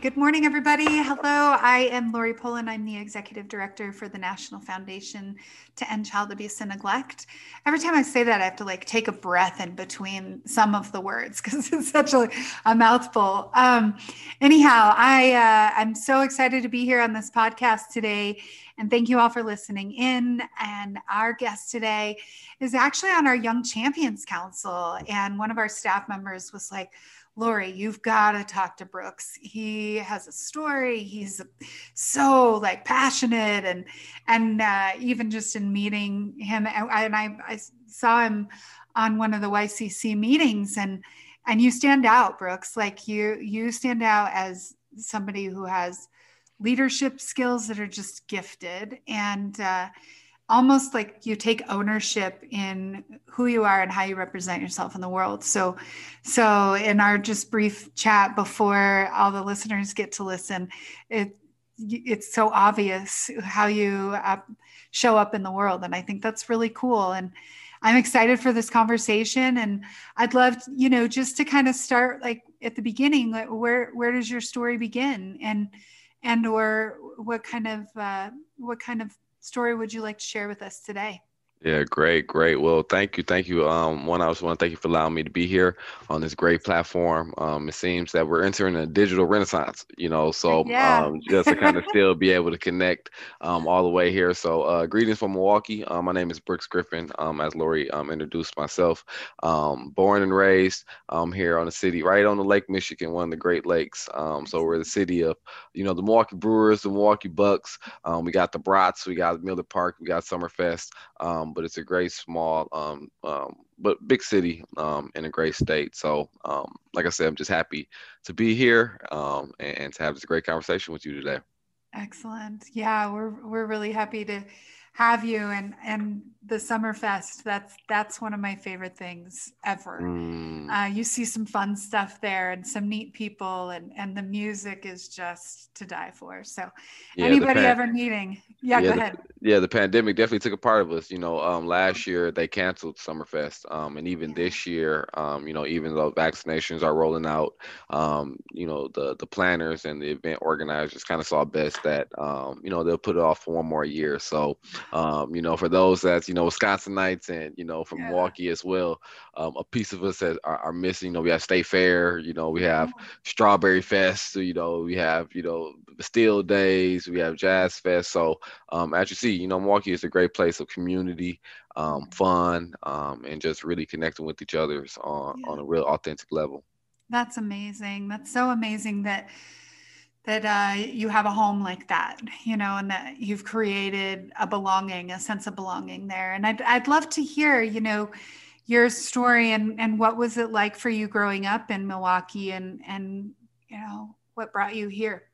Good morning, everybody. Hello. I am Lori Poland. I'm the executive director for the National Foundation to End Child Abuse and Neglect. Every time I say that, I have to like take a breath in between some of the words because it's such a, a mouthful. Um, anyhow, I uh, I'm so excited to be here on this podcast today, and thank you all for listening in. And our guest today is actually on our Young Champions Council, and one of our staff members was like Lori, you've got to talk to Brooks. He has a story. He's so like passionate and and uh, even just in meeting him, and I, I saw him on one of the YCC meetings, and and you stand out, Brooks. Like you you stand out as somebody who has leadership skills that are just gifted and. Uh, almost like you take ownership in who you are and how you represent yourself in the world. So, so in our just brief chat before all the listeners get to listen, it it's so obvious how you uh, show up in the world, and I think that's really cool. And I'm excited for this conversation, and I'd love, you know, just to kind of start like at the beginning. Like where where does your story begin, and and or what kind of uh, what kind of story would you like to share with us today? Yeah, great, great. Well, thank you, thank you. Um, one, I just want to thank you for allowing me to be here on this great platform. Um, it seems that we're entering a digital renaissance, you know, so yeah. um, just to kind of still be able to connect um, all the way here. So, uh, greetings from Milwaukee. Um, my name is Brooks Griffin. Um, as Lori um, introduced myself, um, born and raised um, here on the city, right on the Lake Michigan, one of the Great Lakes. Um, so we're the city of, you know, the Milwaukee Brewers, the Milwaukee Bucks. Um, we got the Brats, we got Miller Park, we got Summerfest. Um, but it's a great small, um, um, but big city um, in a great state. So, um, like I said, I'm just happy to be here um, and, and to have this great conversation with you today. Excellent. Yeah, we're we're really happy to have you and and the Summerfest. That's that's one of my favorite things ever. Mm. Uh, you see some fun stuff there and some neat people, and and the music is just to die for. So, yeah, anybody ever needing, yeah, yeah go the, ahead. Yeah, the pandemic definitely took a part of us. You know, um, last year they canceled Summerfest, um, and even this year, um, you know, even though vaccinations are rolling out, um, you know, the the planners and the event organizers kind of saw best that, um, you know, they'll put it off for one more year. So, um, you know, for those that's you know Wisconsinites and you know from yeah. Milwaukee as well, um, a piece of us that are, are, missing. You know, we have State Fair. You know, we have mm-hmm. Strawberry Fest. So, you know, we have you know the Steel Days. We have Jazz Fest. So um, as you see, you know, Milwaukee is a great place of community, um, mm-hmm. fun, um, and just really connecting with each other on yeah. on a real authentic level. That's amazing. That's so amazing that that uh, you have a home like that, you know, and that you've created a belonging, a sense of belonging there. And I'd, I'd love to hear, you know, your story and, and what was it like for you growing up in Milwaukee and, and, you know, what brought you here?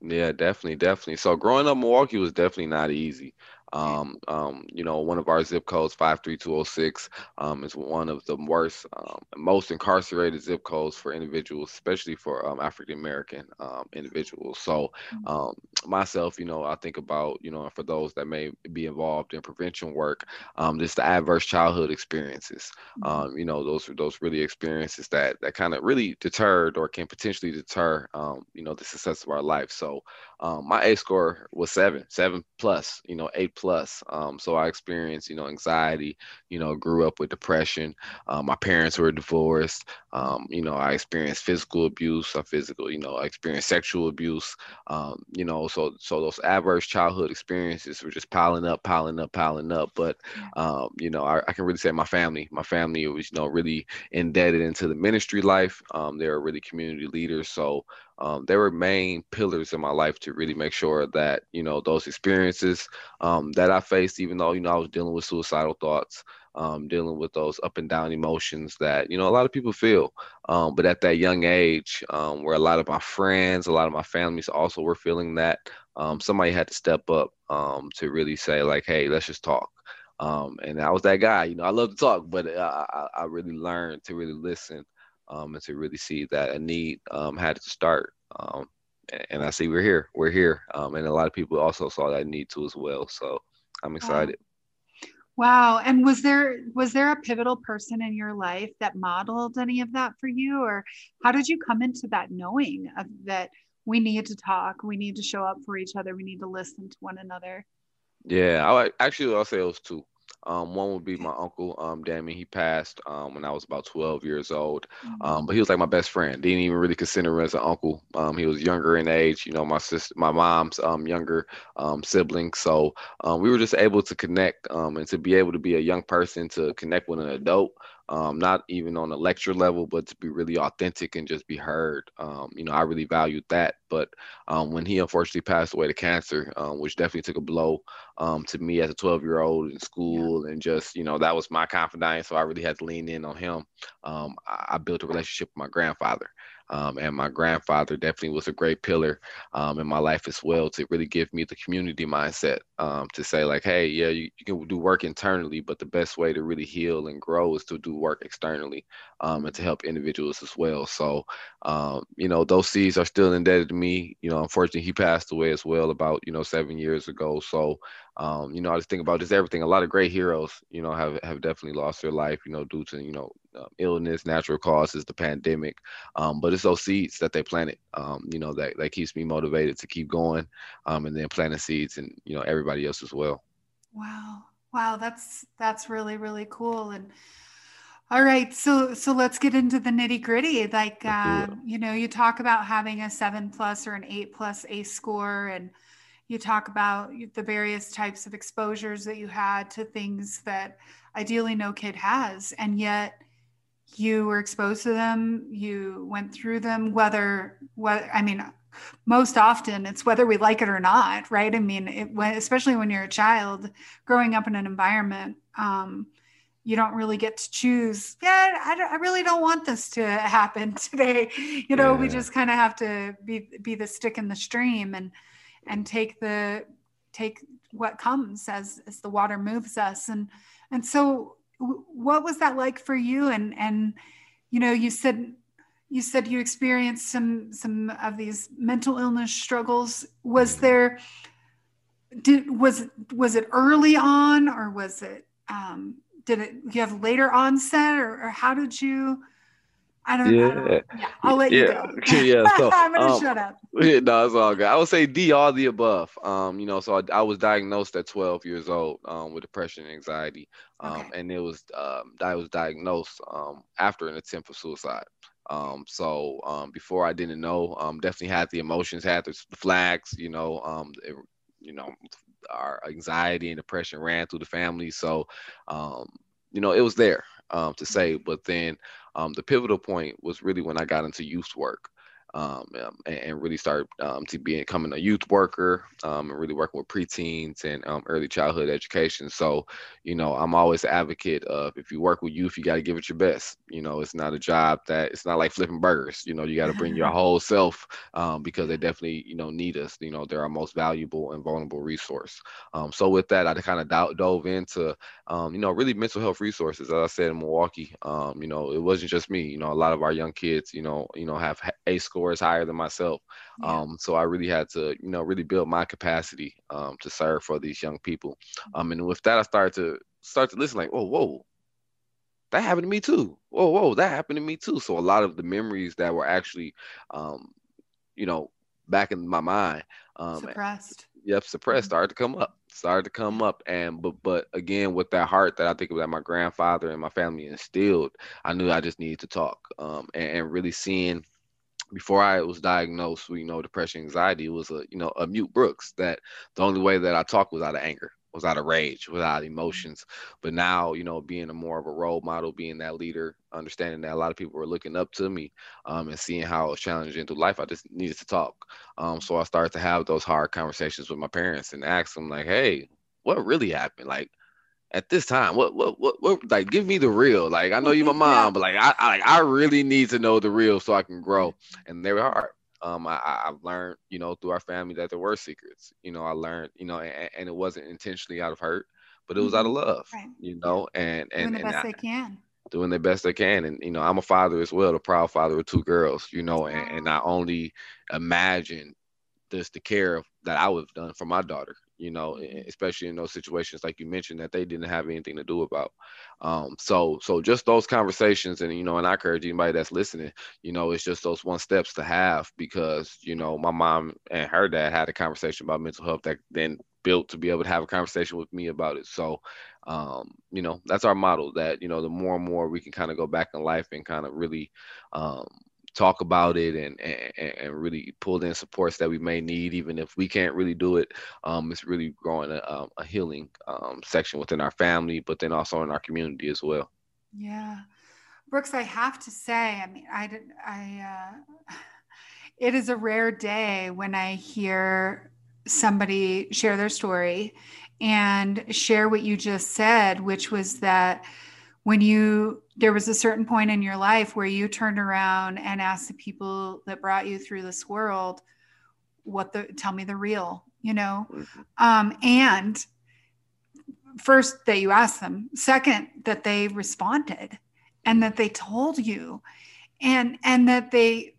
Yeah, definitely, definitely. So growing up in Milwaukee was definitely not easy. Um, um, you know, one of our zip codes, 53206, um, is one of the worst, um, most incarcerated zip codes for individuals, especially for um, African American um, individuals. So, mm-hmm. um, myself, you know, I think about, you know, for those that may be involved in prevention work, um, just the adverse childhood experiences. Mm-hmm. Um, you know, those are those really experiences that that kind of really deterred or can potentially deter, um, you know, the success of our life. So, um, my ACE score was seven, seven plus, you know, eight plus. Um, so I experienced, you know, anxiety, you know, grew up with depression. Um, my parents were divorced. Um, you know, I experienced physical abuse, a physical, you know, I experienced sexual abuse. Um, you know, so so those adverse childhood experiences were just piling up, piling up, piling up. But um, you know, I, I, can really say my family, my family was, you know, really indebted into the ministry life. um, they were really community leaders. So um, they were main pillars in my life to really make sure that you know those experiences um, that I faced, even though you know I was dealing with suicidal thoughts, um, dealing with those up and down emotions that you know a lot of people feel. Um, but at that young age, um, where a lot of my friends, a lot of my families also were feeling that, um, somebody had to step up to really say like, "Hey, let's just talk." and I was that guy. You know, I love to talk, but I, I really learned to really listen um, and to really see that a need um, had to start. Um, and I see we're here, we're here, um, and a lot of people also saw that need to as well. So I'm excited. Wow. And was there was there a pivotal person in your life that modeled any of that for you, or how did you come into that knowing of that we need to talk. We need to show up for each other. We need to listen to one another. Yeah, I actually I'll say it was two. Um, one would be my uncle, um, Damien. He passed um, when I was about 12 years old. Mm-hmm. Um, but he was like my best friend. Didn't even really consider him as an uncle. Um, he was younger in age. You know, my sister, my mom's um, younger um, sibling. So um, we were just able to connect um, and to be able to be a young person to connect with an adult um, not even on a lecture level, but to be really authentic and just be heard. Um, you know, I really valued that. But um, when he unfortunately passed away to cancer, um, which definitely took a blow um, to me as a 12 year old in school, yeah. and just, you know, that was my confidant. So I really had to lean in on him. Um, I, I built a relationship with my grandfather. Um, and my grandfather definitely was a great pillar um, in my life as well to really give me the community mindset um, to say like, hey, yeah, you, you, can do work internally, but the best way to really heal and grow is to do work externally um, and to help individuals as well. So, um, you know, those seeds are still indebted to me. You know, unfortunately, he passed away as well about you know seven years ago. So um, you know, I just think about just everything. A lot of great heroes, you know, have have definitely lost their life, you know, due to you know uh, illness, natural causes, the pandemic. Um, but it's those seeds that they planted, um, you know, that that keeps me motivated to keep going, um, and then planting seeds, and you know, everybody else as well. Wow, wow, that's that's really really cool and. All right, so so let's get into the nitty gritty. Like, uh, you know, you talk about having a seven plus or an eight plus ACE score, and you talk about the various types of exposures that you had to things that ideally no kid has and yet you were exposed to them you went through them whether what i mean most often it's whether we like it or not right? I mean it, especially when you're a child growing up in an environment um, you don't really get to choose yeah I, I, really don't want this to happen today. You know yeah. we just kind of have to be be the stick in the stream and and take the take what comes as as the water moves us. And and so what was that like for you? And and you know you said you said you experienced some some of these mental illness struggles. Was there did was was it early on or was it um did it you have later onset or, or how did you I don't, yeah. I don't, yeah, I'll let you go. yeah, so I'm gonna um, shut up. Yeah, no, it's all good. I would say D, all the above. Um, you know, so I, I was diagnosed at 12 years old um, with depression and anxiety, um, okay. and it was um, I was diagnosed um, after an attempt for suicide. Um, so um, before I didn't know, um, definitely had the emotions, had the flags. You know, um, it, you know, our anxiety and depression ran through the family. So, um, you know, it was there um, to say. But then um, the pivotal point was really when I got into youth work um, um, and, and, really start um, to be, becoming a youth worker um, and really working with preteens and um, early childhood education. So, you know, I'm always an advocate of if you work with youth, you got to give it your best. You know, it's not a job that it's not like flipping burgers. You know, you got to bring your whole self um, because they definitely, you know, need us. You know, they're our most valuable and vulnerable resource. so with that, I kind of do- dove into, you know, really mental health resources. As I said in Milwaukee, you know, it wasn't just me. You know, a lot of our young kids, you know, you know, have ACE score scores higher than myself. Yeah. Um, so I really had to, you know, really build my capacity um, to serve for these young people. Mm-hmm. Um, and with that, I started to start to listen, like, oh, whoa, that happened to me too. Whoa, whoa, that happened to me too. So a lot of the memories that were actually, um, you know, back in my mind, um, suppressed. Yep, suppressed. Mm-hmm. Started to come up. Started to come up, and but but again, with that heart that I think that my grandfather and my family instilled, I knew I just needed to talk, um, and, and really seeing before I was diagnosed with, you know, depression, anxiety, was a, you know, a mute Brooks that the only way that I talked was out of anger, was out of rage, without emotions. But now, you know, being a more of a role model, being that leader, understanding that a lot of people were looking up to me um, and seeing how I was challenging through life, I just needed to talk. Um, so I started to have those hard conversations with my parents and ask them like, hey, what really happened? Like, at this time what, what what what like give me the real. Like i know you my mom but like I, I like i really need to know the real so i can grow. And they were hard. Um i i've learned you know through our family that there were secrets. You know i learned you know and, and it wasn't intentionally out of hurt but it was out of mm-hmm. love right. you know and and doing the best I, they can. doing the best they can. And you know i'm a father as well a proud father of two girls you know and, and i only imagine this the care that i would have done for my daughter you know, mm-hmm. especially in those situations like you mentioned that they didn't have anything to do about. Um, so so just those conversations, and you know, and I encourage anybody that's listening, you know, it's just those one steps to have because you know my mom and her dad had a conversation about mental health that then built to be able to have a conversation with me about it. So, um, you know, that's our model that, you know, the more and more we can kind of go back in life and kind of really um, talk about it and, and, and really pull in supports that we may need, even if we can't really do it. Um, it's really growing a, um, a healing um, section within our family, but then also in our community as well. Yeah. Brooks, I have to say, I mean, I I, uh, it is a rare day when I hear somebody share their story and share what you just said, which was that when you there was a certain point in your life where you turned around and asked the people that brought you through this world what the tell me the real you know mm-hmm. um, and first that you asked them second that they responded and that they told you and and that they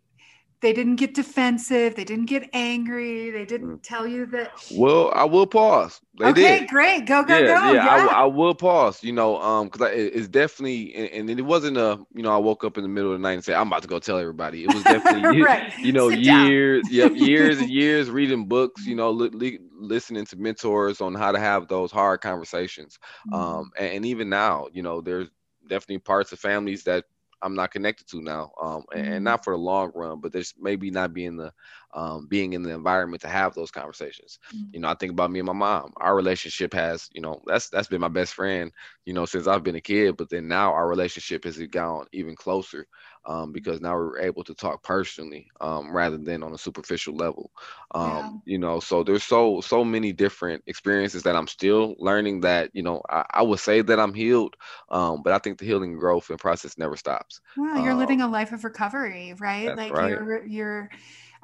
they didn't get defensive. They didn't get angry. They didn't mm. tell you that. Well, I will pause. They okay, did. great. Go, go, yeah, go. Yeah, yeah. I, I, will pause. You know, um, because it's definitely, and, and, it wasn't a, you know, I woke up in the middle of the night and say I'm about to go tell everybody. It was definitely, right. you know, Sit years, yep, years and years reading books. You know, li- li- listening to mentors on how to have those hard conversations. Mm-hmm. Um, and, and even now, you know, there's definitely parts of families that I'm not connected to now, um, and, and, mm-hmm. not for the long run, but there's maybe not being the um, being in the environment to have those conversations. Mm-hmm. You know, I think about me and my mom. Our relationship has, you know, that's that's been my best friend, you know, since I've been a kid. But then now our relationship has gone even closer um, because now we're able to talk personally um, rather than on a superficial level. Um, yeah. You know, so there's so so many different experiences that I'm still learning. That you know, I, I would say that I'm healed, um, but I think the healing growth and process never stops. Well, you're living um, a life of recovery, right? Like right. you're you're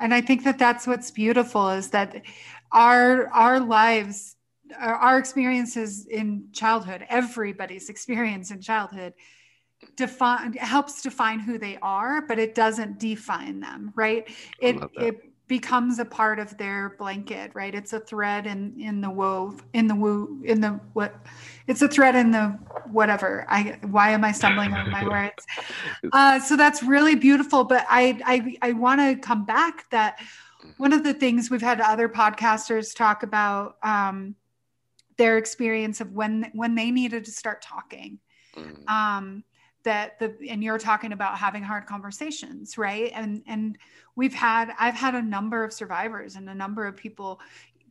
and i think that that's what's beautiful is that our our lives our experiences in childhood everybody's experience in childhood define helps define who they are but it doesn't define them right? It it becomes a part of their blanket right? It's a thread in in the wove in the woo in the what it's a thread in the whatever. I why am i stumbling on my words? Uh, so that's really beautiful but i i, I want to come back that one of the things we've had other podcasters talk about um, their experience of when when they needed to start talking. Mm. um, that the and you're talking about having hard conversations right? And and we've had i've had a number of survivors and a number of people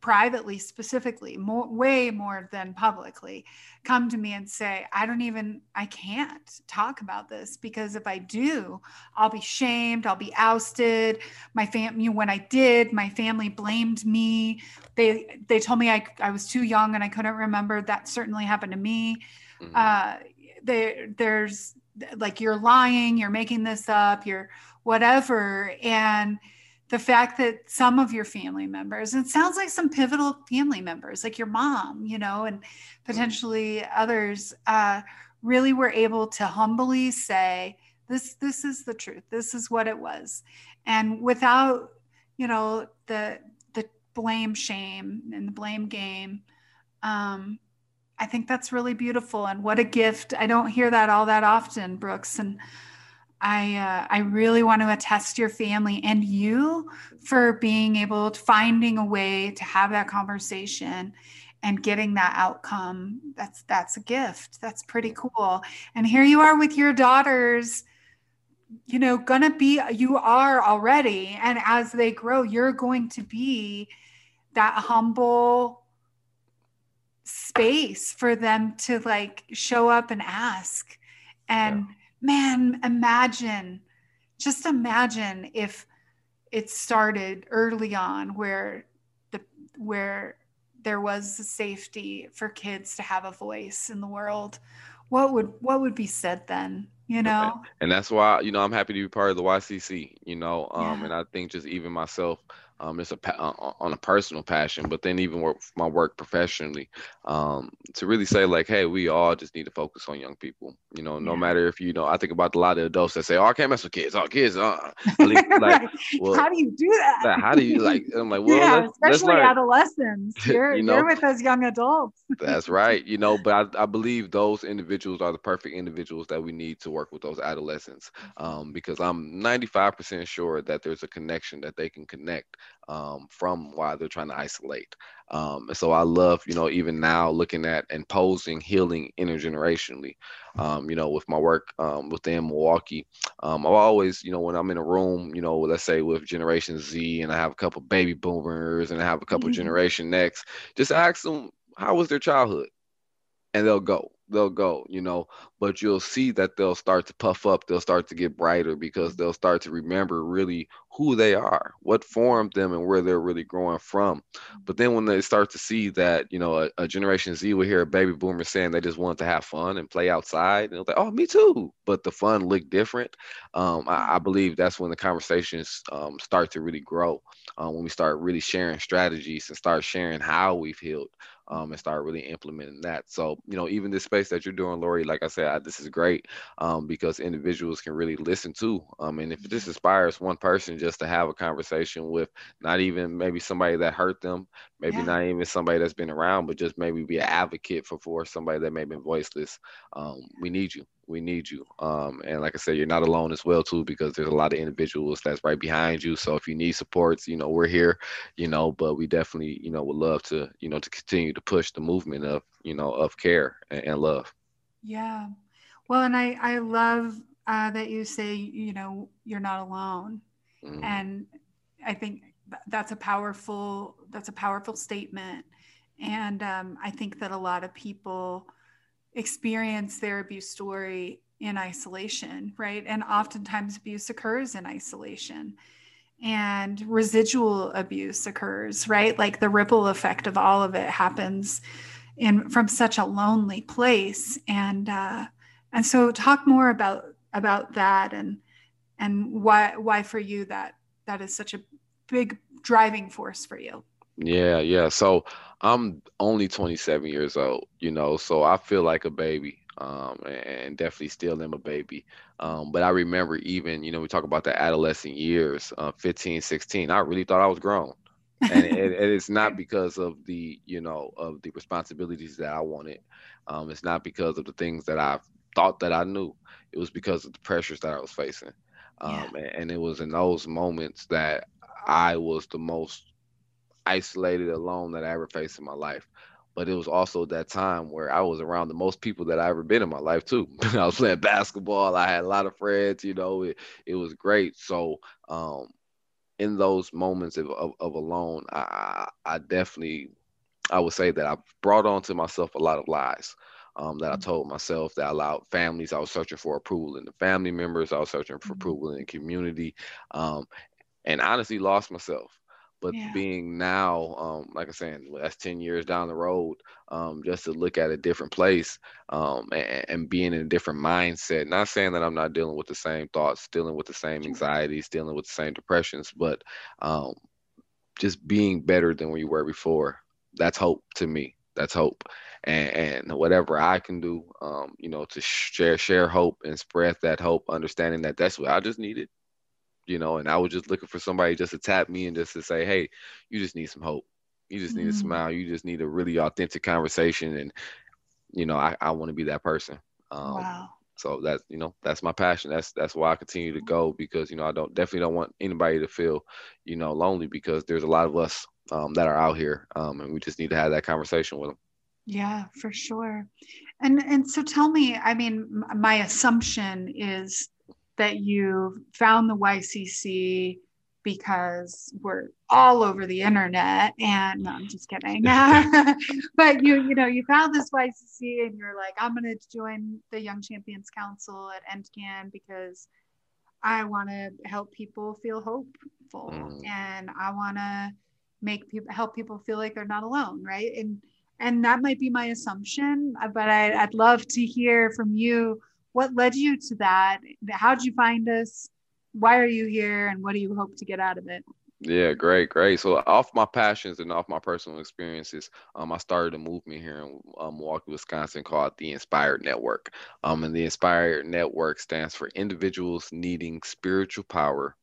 privately specifically more way more than publicly come to me and say i don't even i can't talk about this because if i do i'll be shamed i'll be ousted. My family when i did my family blamed me. They they told me i, I was too young and i couldn't remember. That certainly happened to me. Mm-hmm. uh, they, there's like you're lying, you're making this up, you're whatever. And the fact that some of your family members, it sounds like some pivotal family members, like your mom, you know, and potentially others, uh, really were able to humbly say, this, this is the truth. This is what it was. And without, you know, the, the blame shame and the blame game, um, I think that's really beautiful and what a gift. I don't hear that all that often, Brooks. And I uh, I really want to attest your family and you for being able to finding a way to have that conversation and getting that outcome. That's that's a gift. That's pretty cool. And here you are with your daughters you know gonna be you are already and as they grow you're going to be that humble space for them to like show up and ask. And yeah. man, imagine, just imagine if it started early on where the where there was safety for kids to have a voice in the world what would what would be said then you know and that's why you know i'm happy to be part of the ycc you know um yeah. and i think just even myself Um, it's a on a personal passion, but then even work my work professionally, um, to really say like, hey, we all just need to focus on young people. You know, no yeah. matter if you know, I think about a lot of adults that say, "Oh, I can't mess with kids. Oh, kids, uh." like, well, how do you do that? How do you like? I'm like, well, yeah, let's, especially let's adolescents. You're, you know, you're with those young adults. that's right. You know, but I, I believe those individuals are the perfect individuals that we need to work with those adolescents, um, because I'm 95% sure that there's a connection that they can connect um, from why they're trying to isolate. Um, and so I love, you know, even now looking at and posing healing intergenerationally. Um, you know, with my work um, within Milwaukee, um, I've always, you know, when I'm in a room, you know, let's say with Generation Z, and I have a couple baby boomers, and I have a couple mm-hmm. Generation X, just ask them how was their childhood, and they'll go they'll go, you know, but you'll see that they'll start to puff up, they'll start to get brighter because they'll start to remember really who they are, what formed them and where they're really growing from. But then when they start to see that, you know, a, a generation Z will hear a baby boomer saying they just want to have fun and play outside, and they'll like, oh, me too. But the fun looked different. Um, I, I, believe that's when the conversations um, start to really grow. Um, when we start really sharing strategies and start sharing how we've healed um, and start really implementing that. So, you know, even this space that you're doing, Lori, like I said, I, this is great um, because individuals can really listen to. Um, and if this inspires one person just to have a conversation with not even maybe somebody that hurt them, maybe yeah. not even somebody that's been around, but just maybe be an advocate for, for somebody that may have been voiceless, um, we need you we need you. Um, and like I said, you're not alone as well too, because there's a lot of individuals that's right behind you. So if you need supports, you know, we're here, you know, but we definitely, you know, would love to, you know, to continue to push the movement of, you know, of care and, and love. Yeah. Well, and I, I love uh, that you say, you know, you're not alone. Mm-hmm. And I think that's a powerful, that's a powerful statement. And um, I think that a lot of people, experience their abuse story in isolation, right? And oftentimes abuse occurs in isolation and residual abuse occurs, right? Like the ripple effect of all of it happens in from such a lonely place. And uh, and so talk more about about that and and why why for you that that is such a big driving force for you. Yeah, yeah. So I'm only 27 years old, you know, so I feel like a baby, um, and definitely still am a baby. Um, but I remember even, you know, we talk about the adolescent years, uh, 15, 16. I really thought I was grown, and, and, and it's not because of the, you know, of the responsibilities that I wanted. Um, it's not because of the things that I thought that I knew. It was because of the pressures that I was facing, um, yeah. and, and it was in those moments that I was the most isolated alone that I ever faced in my life. But it was also that time where I was around the most people that I ever been in my life too. I was playing basketball. I had a lot of friends, you know, it, it was great. So um, in those moments of, of, of alone, I, I definitely, I would say that I brought on to myself a lot of lies. Um, that I mm. told myself that I allowed families. I was searching for approval in the family members. I was searching for mm-hmm. approval in the community, um, and honestly lost myself. But yeah. being now, um, like I'm saying, that's 10 years down the road, um, just to look at a different place um, and, and, being in a different mindset. Not saying that I'm not dealing with the same thoughts, dealing with the same anxieties, dealing with the same depressions, but um, just being better than we were before. That's hope to me. That's hope. And, and whatever I can do, um, you know, to share share hope and spread that hope, understanding that that's what I just needed you know, and I was just looking for somebody just to tap me and just to say, hey, you just need some hope. You just need mm-hmm. a smile. You just need a really authentic conversation. And, you know, I, I want to be that person. Um, wow. So that's, you know, that's my passion. That's, that's why I continue to go because, you know, I don't definitely don't want anybody to feel, you know, lonely because there's a lot of us um, that are out here um, and we just need to have that conversation with them. Yeah, for sure. And, and so tell me, I mean, my assumption is that you found the YCC because we're all over the internet and no, I'm just kidding. but you, you know, you found this YCC and you're like, I'm going to join the Young Champions Council at EndCAN because I want to help people feel hopeful mm. and I want to make people help people feel like they're not alone. Right. And, and that might be my assumption, but I, I'd love to hear from you what led you to that? How did you find us? Why are you here? And what do you hope to get out of it? Yeah, great, great. So off my passions and off my personal experiences, um, I started a movement here in um, Milwaukee, Wisconsin called the Inspired Network. Um, and the Inspired Network stands for individuals needing spiritual power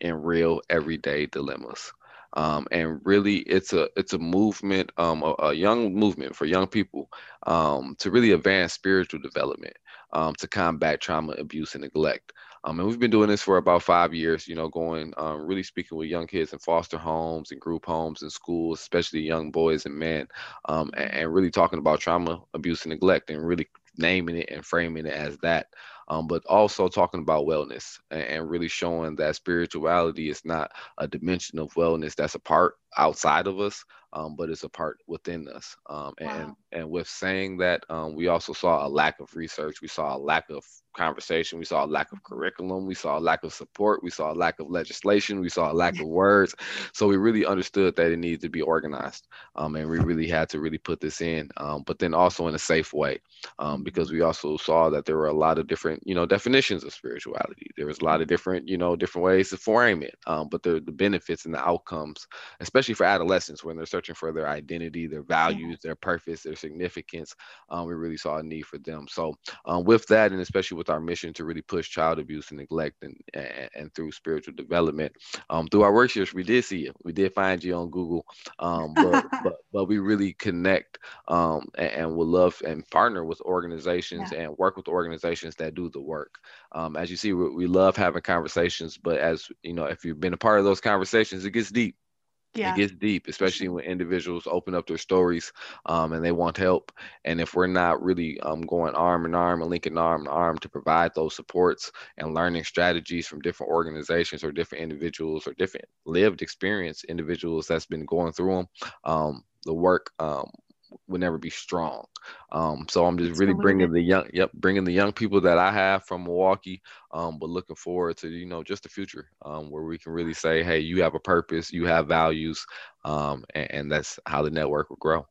in real everyday dilemmas. Um, and really, it's a it's a movement, um, a, a young movement for young people um, to really advance spiritual development, um, to combat trauma, abuse, and neglect. Um, and we've been doing this for about five years, you know, going um, really speaking with young kids in foster homes and group homes and schools, especially young boys and men, and, and, really talking about trauma, abuse, and neglect, and really naming it and framing it as that. Um, but also talking about wellness and, and really showing that spirituality is not a dimension of wellness that's a part outside of us, um, but it's a part within us. Um, and wow. and with saying that, um, we also saw a lack of research. We saw a lack of conversation. We saw a lack of curriculum. We saw a lack of support. We saw a lack of legislation. We saw a lack of words. So we really understood that it needed to be organized, um, and we really had to really put this in. Um, but then also in a safe way, um, because we also saw that there were a lot of different, you know, definitions of spirituality. There was a lot of different, you know, different ways to frame it. Um, but the the benefits and the outcomes, especially for adolescents when they're searching for their identity, their values, their purpose, their significance, um, we really saw a need for them. So um, with that, and especially with our mission to really push child abuse and neglect and and, and throrough spiritual development. Um, through our workshops, we did see you. We did find you on Google, um, but, but, but we really connect um, and, and would love and partner with organizations yeah. and work with organizations that do the work. Um, as you see, we, we love having conversations, but as you know, if you've been a part of those conversations, it gets deep yeah. it gets deep especially when individuals open up their stories um, and they want help and if we're not really um, going arm in arm and linking arm in arm to provide those supports and learning strategies from different organizations or different individuals or different lived experience individuals that's been going through them um, the work would never be strong. Um, so I'm just really bringing the young, yep, bringing the young people that I have from Milwaukee, um, but looking forward to you know just the future um, where we can really say, hey, you have a purpose, you have values, um, and, and that's how the network will grow.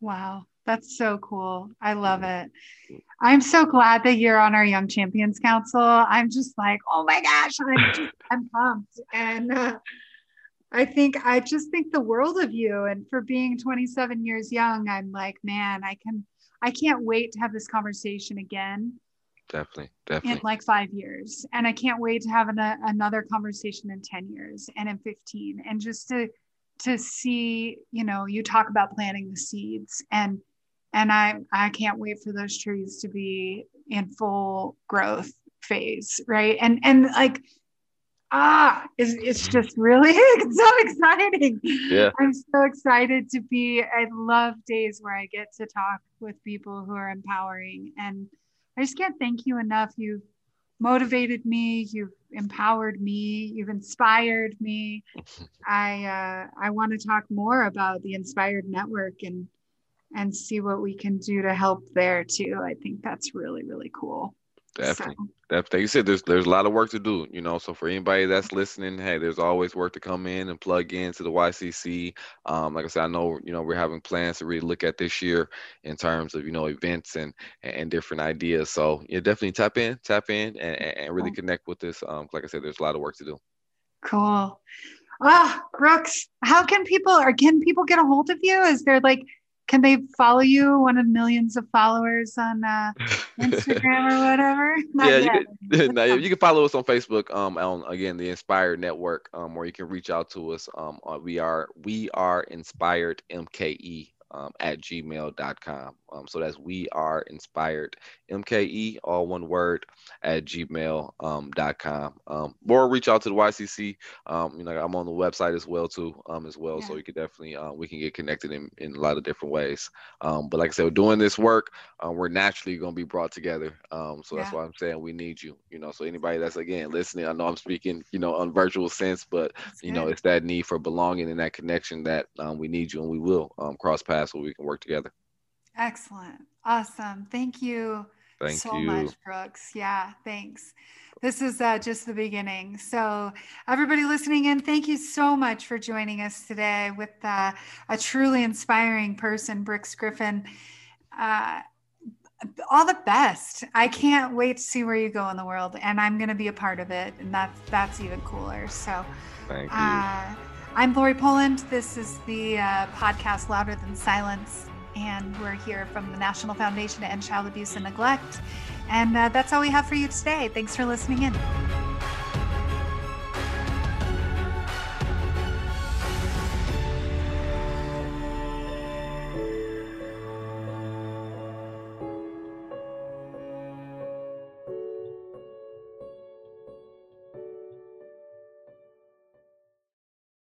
Wow, that's so cool. I love it. I'm so glad that you're on our Young Champions Council. I'm just like, oh my gosh, I'm just, I'm pumped and. Uh, I think I just think the world of you. And for being 27 years young, I'm like, man, I can, I can't wait to have this conversation again. Definitely, definitely. In like five years. And I can't wait to have an, a, another conversation in 10 years and in 15. And just to, to see, you know, you talk about planting the seeds and, and I, I can't wait for those trees to be in full growth phase. Right. And, and like, ah, it's, it's just really so exciting. Yeah. I'm so excited to be. I love days where I get to talk with people who are empowering. And I just can't thank you enough. You've motivated me, you've empowered me, you've inspired me. I uh, I want to talk more about the Inspired Network and and see what we can do to help there too. I think that's really, really cool. Definitely. So. Definitely. You said there's there's a lot of work to do, you know. So for anybody that's listening, hey, there's always work to come in and plug into the YCC. Um, like I said, I know you know we're having plans to really look at this year in terms of you know events and and different ideas. So yeah, definitely tap in, tap in, and, and really connect with this. Um, like I said, there's a lot of work to do. Cool. Ah, Brooks, how can people or can people get a hold of you? Is there like can they follow you? One of millions of followers on uh, instagram or whatever? Not yeah you can, no, you can follow us on facebook um on again the inspired network um or you can reach out to us um we are we are inspired mke um, at gmail.com. Um, so that's we are inspired MKE, all one word, at gmail.com. Um, um, or reach out to the YCC. Um, you know, I'm on the website as well too, um, as well. Yeah. So you can definitely, uh, we can get connected in, in a lot of different ways. Um, but like I said, we're doing this work, uh, we're naturally going to be brought together. Um, so yeah. that's why I'm saying we need you, you know, so anybody that's again listening, I know I'm speaking, you know, on virtual sense, but that's you good. know, it's that need for belonging and that connection that um, we need you and we will um, cross paths so we can work together. Excellent. Awesome. Thank you Thank so you. much, Brooks. Yeah, thanks. This is uh, just the beginning. So, everybody listening in, thank you so much for joining us today with uh, a truly inspiring person, Brooks Griffin. Uh, all the best. I can't wait to see where you go in the world, and I'm going to be a part of it, and that's that's even cooler. So, thank you. I'm Lori Poland. This is the uh, podcast Louder Than Silence, and we're here from the National Foundation to End Child Abuse and Neglect. And uh, that's all we have for you today. Thanks for listening in.